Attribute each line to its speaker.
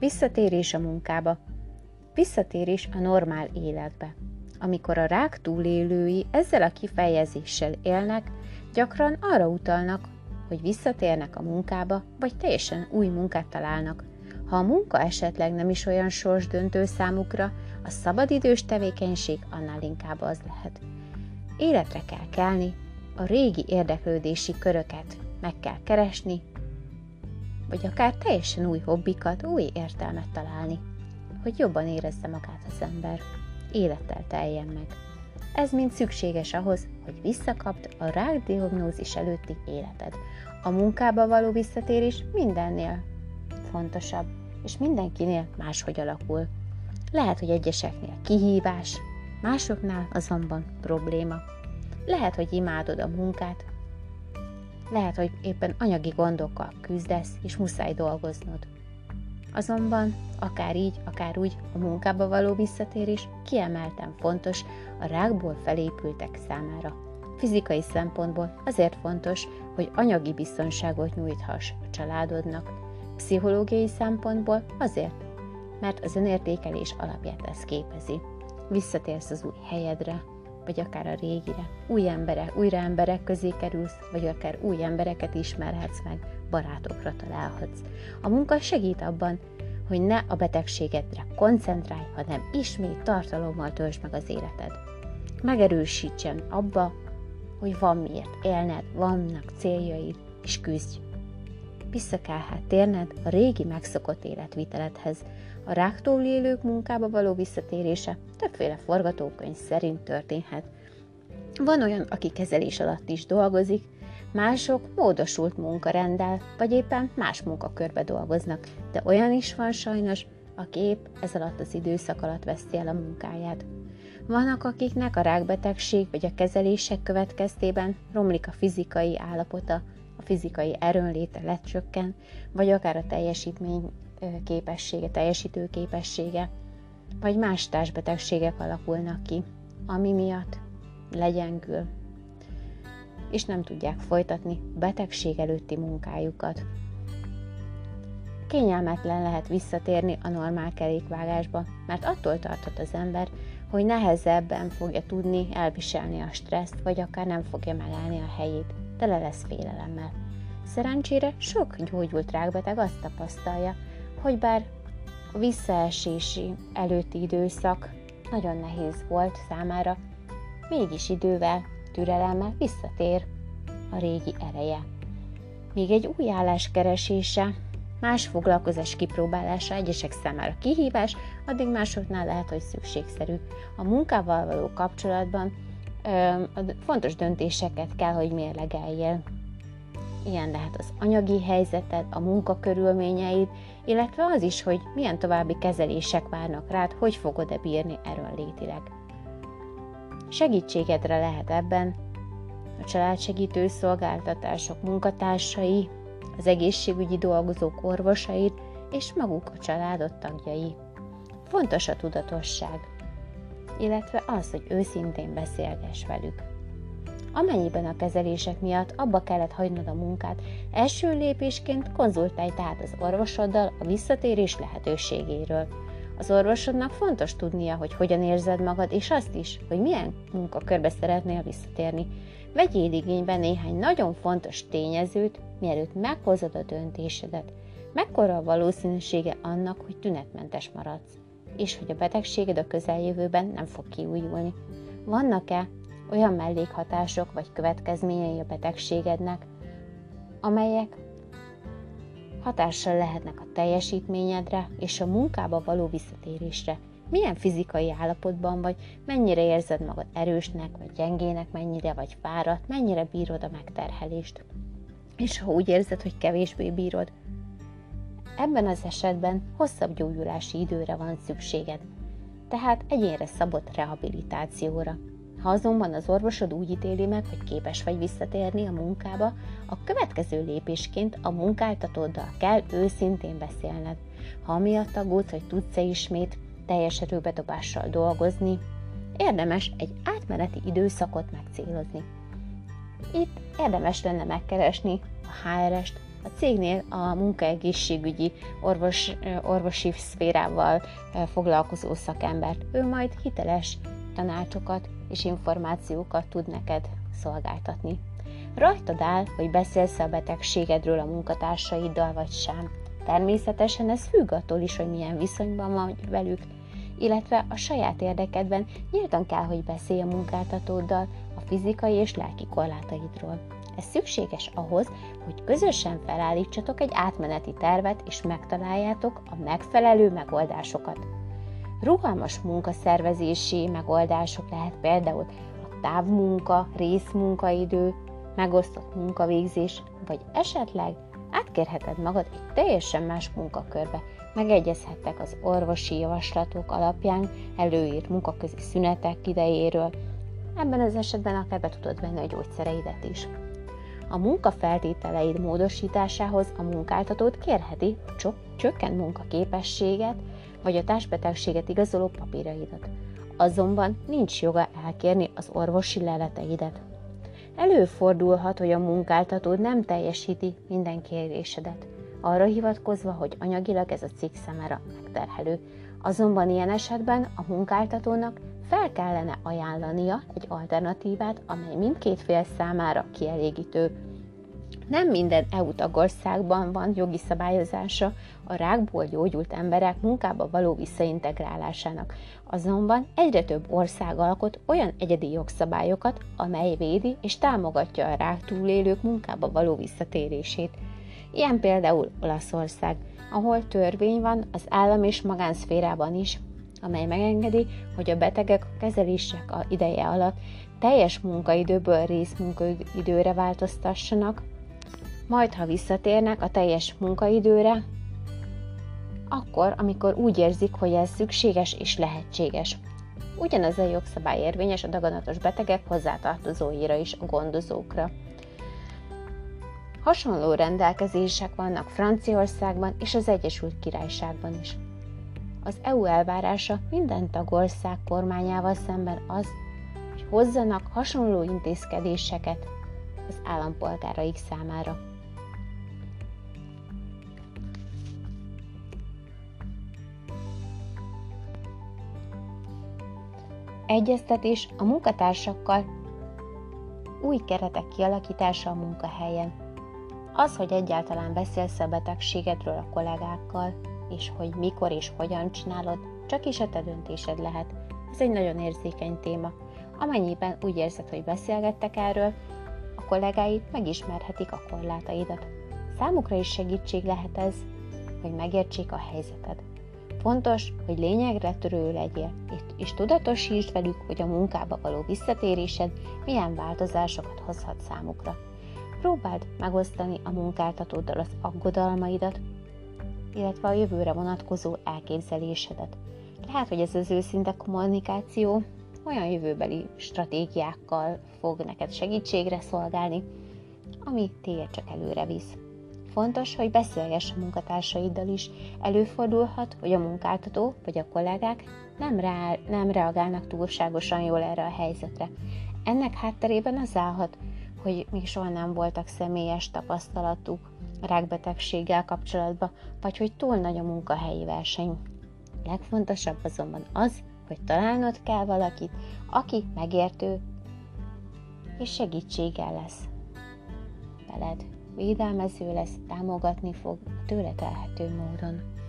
Speaker 1: Visszatérés a munkába. Visszatérés a normál életbe. Amikor a rák túlélői ezzel a kifejezéssel élnek, gyakran arra utalnak, hogy visszatérnek a munkába, vagy teljesen új munkát találnak. Ha a munka esetleg nem is olyan sorsdöntő számukra, a szabadidős tevékenység annál inkább az lehet. Életre kell kelni, a régi érdeklődési köröket meg kell keresni, vagy akár teljesen új hobbikat, új értelmet találni, hogy jobban érezze magát az ember, élettel teljen meg. Ez mind szükséges ahhoz, hogy visszakapd a rák diagnózis előtti életed. A munkába való visszatérés mindennél fontosabb, és mindenkinél máshogy alakul. Lehet, hogy egyeseknél kihívás, másoknál azonban probléma. Lehet, hogy imádod a munkát, lehet, hogy éppen anyagi gondokkal küzdesz, és muszáj dolgoznod. Azonban, akár így, akár úgy, a munkába való visszatérés kiemelten fontos a rákból felépültek számára. Fizikai szempontból azért fontos, hogy anyagi biztonságot nyújthass a családodnak. Pszichológiai szempontból azért, mert az önértékelés alapját ez képezi. Visszatérsz az új helyedre, vagy akár a régire. Új emberek, újra emberek közé kerülsz, vagy akár új embereket ismerhetsz meg, barátokra találhatsz. A munka segít abban, hogy ne a betegségedre koncentrálj, hanem ismét tartalommal töltsd meg az életed. Megerősítsen abba, hogy van miért élned, vannak céljaid, és küzdj. Vissza kell hát térned a régi megszokott életviteledhez, a ráktól élők munkába való visszatérése többféle forgatókönyv szerint történhet. Van olyan, aki kezelés alatt is dolgozik, mások módosult munkarendel, vagy éppen más munkakörbe dolgoznak, de olyan is van sajnos, aki épp ez alatt az időszak alatt veszi el a munkáját. Vannak, akiknek a rákbetegség vagy a kezelések következtében romlik a fizikai állapota, fizikai erőnléte lecsökken, vagy akár a teljesítmény képessége, teljesítő képessége, vagy más társbetegségek alakulnak ki, ami miatt legyengül, és nem tudják folytatni betegség előtti munkájukat. Kényelmetlen lehet visszatérni a normál kerékvágásba, mert attól tartott az ember, hogy nehezebben fogja tudni elviselni a stresszt, vagy akár nem fogja megállni a helyét, tele lesz félelemmel. Szerencsére sok gyógyult rákbeteg azt tapasztalja, hogy bár a visszaesési előtti időszak nagyon nehéz volt számára, mégis idővel, türelemmel visszatér a régi ereje. Még egy új állás keresése, más foglalkozás kipróbálása egyesek számára kihívás, addig másoknál lehet, hogy szükségszerű. A munkával való kapcsolatban fontos döntéseket kell, hogy mérlegeljél ilyen lehet az anyagi helyzeted, a munkakörülményeid, illetve az is, hogy milyen további kezelések várnak rád, hogy fogod-e bírni erről létileg. Segítségedre lehet ebben a családsegítő szolgáltatások munkatársai, az egészségügyi dolgozók orvosaid és maguk a családod tagjai. Fontos a tudatosság, illetve az, hogy őszintén beszélgess velük. Amennyiben a kezelések miatt abba kellett hagynod a munkát, első lépésként konzultálj tehát az orvosoddal a visszatérés lehetőségéről. Az orvosodnak fontos tudnia, hogy hogyan érzed magad, és azt is, hogy milyen munkakörbe szeretnél visszatérni. Vegyél igénybe néhány nagyon fontos tényezőt, mielőtt meghozod a döntésedet. Mekkora a valószínűsége annak, hogy tünetmentes maradsz, és hogy a betegséged a közeljövőben nem fog kiújulni. Vannak-e olyan mellékhatások vagy következményei a betegségednek, amelyek hatással lehetnek a teljesítményedre és a munkába való visszatérésre. Milyen fizikai állapotban vagy, mennyire érzed magad erősnek vagy gyengének, mennyire vagy fáradt, mennyire bírod a megterhelést. És ha úgy érzed, hogy kevésbé bírod, ebben az esetben hosszabb gyógyulási időre van szükséged, tehát egyénre szabott rehabilitációra. Ha azonban az orvosod úgy ítéli meg, hogy képes vagy visszatérni a munkába, a következő lépésként a munkáltatóddal kell őszintén beszélned. Ha amiatt aggódsz, hogy tudsz-e ismét teljes erőbedobással dolgozni, érdemes egy átmeneti időszakot megcélozni. Itt érdemes lenne megkeresni a HR-est, A cégnél a munkaegészségügyi orvos, orvosi szférával foglalkozó szakembert. Ő majd hiteles tanácsokat és információkat tud neked szolgáltatni. Rajtad áll, hogy beszélsz a betegségedről a munkatársaiddal vagy sem. Természetesen ez függ attól is, hogy milyen viszonyban van velük, illetve a saját érdekedben nyíltan kell, hogy beszélj a munkáltatóddal a fizikai és lelki korlátaidról. Ez szükséges ahhoz, hogy közösen felállítsatok egy átmeneti tervet és megtaláljátok a megfelelő megoldásokat. Rugalmas munkaszervezési megoldások lehet például a távmunka, részmunkaidő, megosztott munkavégzés, vagy esetleg átkérheted magad egy teljesen más munkakörbe, megegyezhettek az orvosi javaslatok alapján előírt munkaközi szünetek idejéről, ebben az esetben akár be tudod venni a gyógyszereidet is. A munkafeltételeid módosításához a munkáltatót kérheti a csökkent munkaképességet vagy a társbetegséget igazoló papíraidat. Azonban nincs joga elkérni az orvosi leleteidet. Előfordulhat, hogy a munkáltatód nem teljesíti minden kérésedet, arra hivatkozva, hogy anyagilag ez a cikk számára megterhelő. Azonban ilyen esetben a munkáltatónak fel kellene ajánlania egy alternatívát, amely mindkét fél számára kielégítő. Nem minden EU tagországban van jogi szabályozása a rákból gyógyult emberek munkába való visszaintegrálásának, azonban egyre több ország alkot olyan egyedi jogszabályokat, amely védi és támogatja a rák túlélők munkába való visszatérését. Ilyen például Olaszország, ahol törvény van az állam és magánszférában is, amely megengedi, hogy a betegek a kezelések a ideje alatt teljes munkaidőből részmunkaidőre változtassanak, majd ha visszatérnek a teljes munkaidőre, akkor, amikor úgy érzik, hogy ez szükséges és lehetséges. Ugyanez a jogszabály érvényes a daganatos betegek hozzátartozóira is, a gondozókra. Hasonló rendelkezések vannak Franciaországban és az Egyesült Királyságban is. Az EU elvárása minden tagország kormányával szemben az, hogy hozzanak hasonló intézkedéseket az állampolgáraik számára. Egyeztetés a munkatársakkal, új keretek kialakítása a munkahelyen. Az, hogy egyáltalán beszélsz a betegségedről a kollégákkal, és hogy mikor és hogyan csinálod, csak is a te döntésed lehet. Ez egy nagyon érzékeny téma. Amennyiben úgy érzed, hogy beszélgettek erről, a kollégáid megismerhetik a korlátaidat. Számukra is segítség lehet ez, hogy megértsék a helyzeted. Fontos, hogy lényegre törő legyél, és tudatosítsd velük, hogy a munkába való visszatérésed milyen változásokat hozhat számukra. Próbáld megosztani a munkáltatóddal az aggodalmaidat, illetve a jövőre vonatkozó elképzelésedet. Lehet, hogy ez az őszinte kommunikáció olyan jövőbeli stratégiákkal fog neked segítségre szolgálni, ami téged csak előre visz. Fontos, hogy beszélgess a munkatársaiddal is. Előfordulhat, hogy a munkáltató vagy a kollégák nem, rá, nem reagálnak túlságosan jól erre a helyzetre. Ennek hátterében az állhat, hogy még soha nem voltak személyes tapasztalatuk rákbetegséggel kapcsolatban, vagy hogy túl nagy a munkahelyi verseny. Legfontosabb azonban az, hogy találnod kell valakit, aki megértő és segítséggel lesz veled védelmező lesz, támogatni fog tőle telhető módon.